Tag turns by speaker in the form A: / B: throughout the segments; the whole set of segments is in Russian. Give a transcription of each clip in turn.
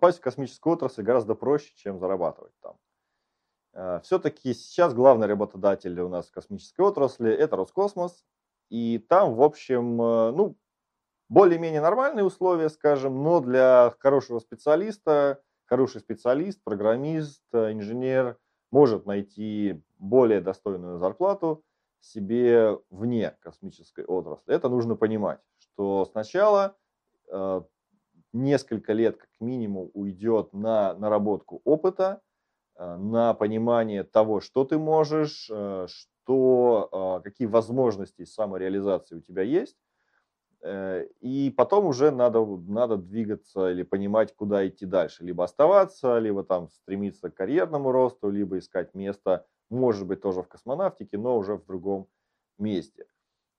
A: попасть в космическую отрасль гораздо проще, чем зарабатывать там. Э, Все-таки сейчас главный работодатель у нас в космической отрасли – это Роскосмос. И там, в общем, э, ну, более-менее нормальные условия, скажем, но для хорошего специалиста, хороший специалист, программист, инженер может найти более достойную зарплату себе вне космической отрасли. Это нужно понимать, что сначала э, несколько лет как минимум уйдет на наработку опыта, э, на понимание того, что ты можешь, э, что, э, какие возможности самореализации у тебя есть, Э, и потом уже надо, надо двигаться или понимать, куда идти дальше. Либо оставаться, либо там стремиться к карьерному росту, либо искать место, может быть, тоже в космонавтике, но уже в другом месте.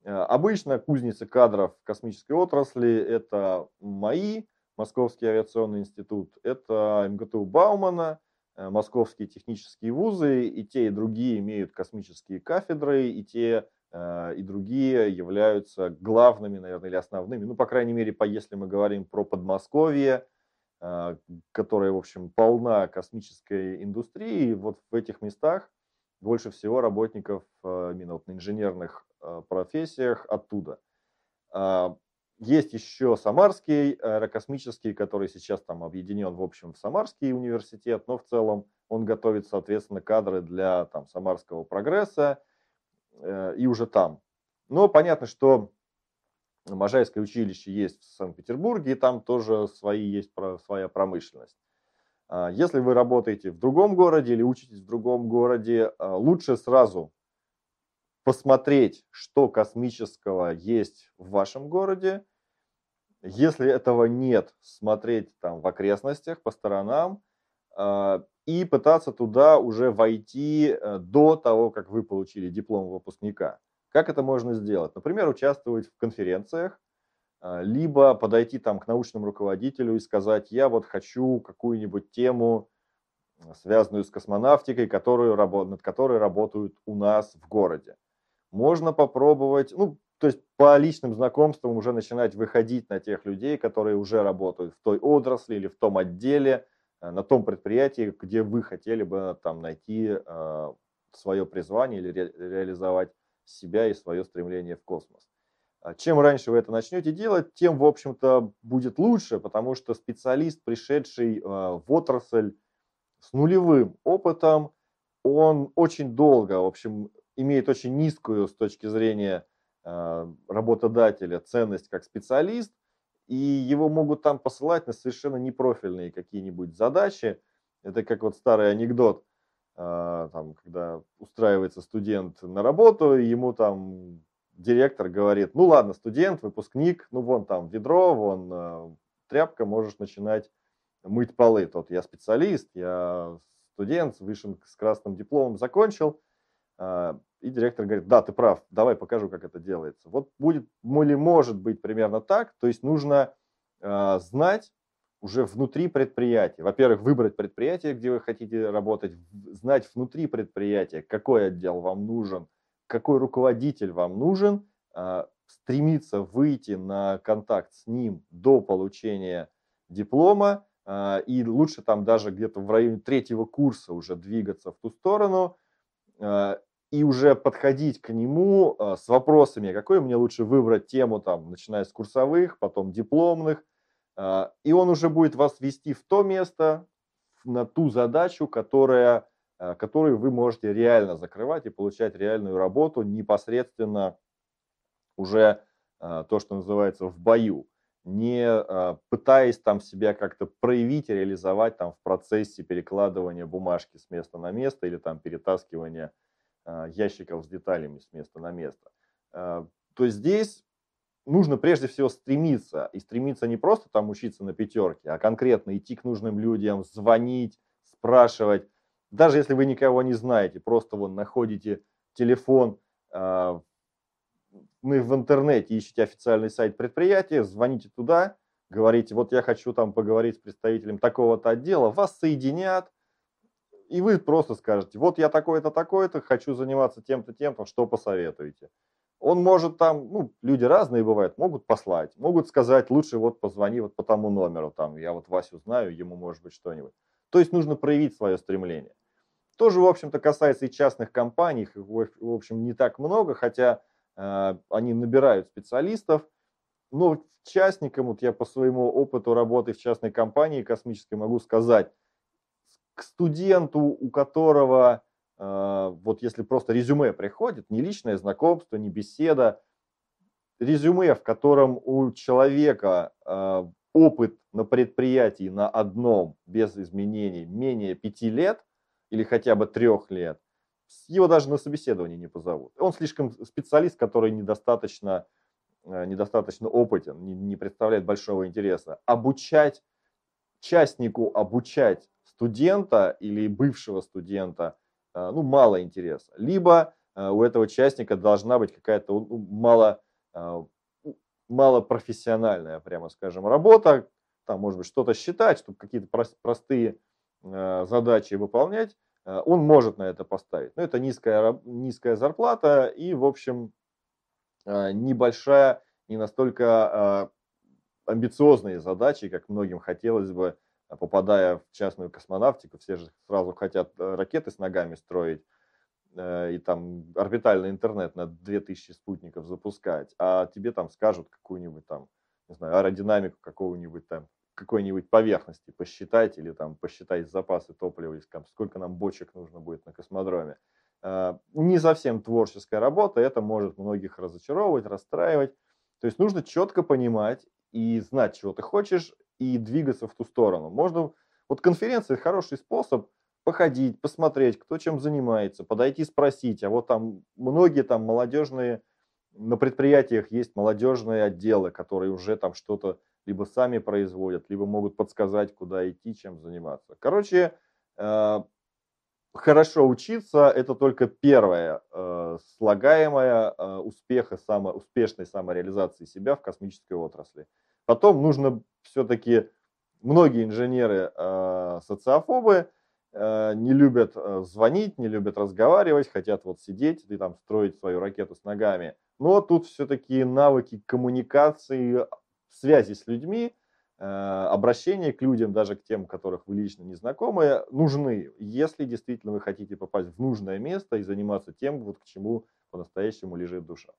A: Обычно кузницы кадров в космической отрасли – это МАИ, Московский авиационный институт, это МГТУ Баумана, э, московские технические вузы, и те, и другие имеют космические кафедры, и те Э, и другие являются главными, наверное, или основными. Ну, по крайней мере, если мы говорим про Подмосковье, э, которая, в общем, полна космической индустрии, вот в этих местах больше всего работников именно вот на инженерных профессиях оттуда. Есть еще Самарский аэрокосмический, который сейчас там объединен, в общем, в Самарский университет, но в целом он готовит, соответственно, кадры для там, Самарского прогресса, Э, и уже там. Но понятно, что Можайское училище есть в Санкт-Петербурге, и там тоже свои, есть своя промышленность. А, если вы работаете в другом городе или учитесь в другом городе, а, лучше сразу посмотреть, что космического есть в вашем городе. Если этого нет, смотреть там в окрестностях, по сторонам, а, и пытаться туда уже войти э, до того, как вы получили диплом выпускника. Как это можно сделать? Например, участвовать в конференциях, а, либо подойти там к научному руководителю и сказать, я вот хочу какую-нибудь тему, связанную с космонавтикой, которую, над которой работают у нас в городе. Можно попробовать, ну, то есть по личным знакомствам уже начинать выходить на тех людей, которые уже работают в той отрасли или в том отделе, Э, на том предприятии, где вы хотели бы там найти э, свое призвание или ре, реализовать себя и свое стремление в космос. А чем раньше вы это начнете делать, тем, в общем-то, будет лучше, потому что специалист, пришедший э, в отрасль с нулевым опытом, он очень долго, в общем, имеет очень низкую с точки зрения работодателя ценность как специалист, и его могут там посылать на совершенно непрофильные какие-нибудь задачи. Это как вот старый анекдот, а, там, когда устраивается студент на работу, ему там директор говорит, ну ладно, студент, выпускник, ну вон там ведро, вон а, тряпка, можешь начинать мыть полы. Тот я специалист, я студент, вышен с красным дипломом, закончил. А, и директор говорит, да, ты прав, давай покажу, как это делается. Вот будет, или может быть примерно так, то есть нужно э, знать уже внутри предприятия. Во-первых, выбрать предприятие, где вы хотите работать, знать внутри предприятия, какой отдел вам нужен, какой руководитель вам нужен, э, стремиться выйти на контакт с ним до получения диплома, и лучше там даже где-то в районе третьего курса уже двигаться в ту сторону, и уже подходить к нему э, с вопросами, какой мне лучше выбрать тему, там, начиная с курсовых, потом дипломных, э, и он уже будет вас вести в то место, на ту задачу, которая, э, которую вы можете реально закрывать и получать реальную работу непосредственно уже то, что называется в бою, не пытаясь там себя как-то проявить реализовать там в процессе перекладывания бумажки с места на место или там перетаскивания а, ящиков с деталями с места на место, а, то здесь нужно прежде всего стремиться. И стремиться не просто там учиться на пятерке, а конкретно идти к нужным людям, звонить, спрашивать. Даже если вы никого не знаете, просто вон находите телефон э, в интернете, ищите официальный сайт предприятия, звоните туда, говорите, вот я хочу там поговорить с представителем такого-то отдела, вас соединят, и вы просто скажете, вот я такой-то, такой-то, хочу заниматься тем-то, тем-то, что посоветуете. Он может там, ну, люди разные бывают, могут послать, могут сказать, лучше вот позвони вот по тому номеру, там, я вот Васю знаю, ему может быть что-нибудь. То есть нужно проявить свое стремление. Тоже, в общем-то, касается и частных компаний, их, в общем, не так много, хотя э, они набирают специалистов, но частникам, вот я по своему опыту работы в частной компании космической могу сказать, студенту, у которого а, вот если просто резюме приходит, не личное знакомство, не беседа, резюме, в котором у человека а, опыт на предприятии на одном без изменений менее пяти лет или хотя бы трех лет, его даже на собеседование не позовут. Он слишком специалист, который недостаточно, а, недостаточно опытен, не, не представляет большого интереса. Обучать частнику, обучать студента или бывшего студента – а, ну, мало интереса. Либо а, у этого участника должна быть какая-то ну, мало, а, мало профессиональная, прямо скажем, работа, там, может быть, что-то считать, чтобы какие-то простые задачи выполнять, он может на это поставить. Но это низкая, низкая зарплата и, в общем, небольшая, не настолько амбициозные задачи, как многим хотелось бы попадая в частную космонавтику, все же сразу хотят э, ракеты с ногами строить э, и там орбитальный интернет на 2000 спутников запускать, а тебе там скажут какую-нибудь там, не знаю, аэродинамику какого-нибудь там, какой-нибудь поверхности посчитать или там посчитать запасы топлива, или, там, сколько нам бочек нужно будет на космодроме. Э, не совсем творческая работа, это может многих разочаровывать, расстраивать. То есть нужно четко понимать и знать, чего ты хочешь, и двигаться в ту сторону. Можно, вот конференция хороший способ походить, посмотреть, кто чем занимается, подойти спросить, а вот там многие там молодежные, на предприятиях есть молодежные отделы, которые уже там что-то либо сами производят, либо могут подсказать, куда идти, чем заниматься. Короче, э, хорошо учиться – это только первое э, слагаемое э, успеха, само, успешной самореализации себя в космической отрасли. Потом нужно все-таки, многие инженеры э, социофобы, э, не любят э, звонить, не любят разговаривать, хотят вот сидеть и там строить свою ракету с ногами. Но тут все-таки навыки коммуникации, связи с людьми, э, обращение к людям, даже к тем, которых вы лично не знакомы, нужны, если действительно вы хотите попасть в нужное место и заниматься тем, вот к чему по-настоящему лежит душа.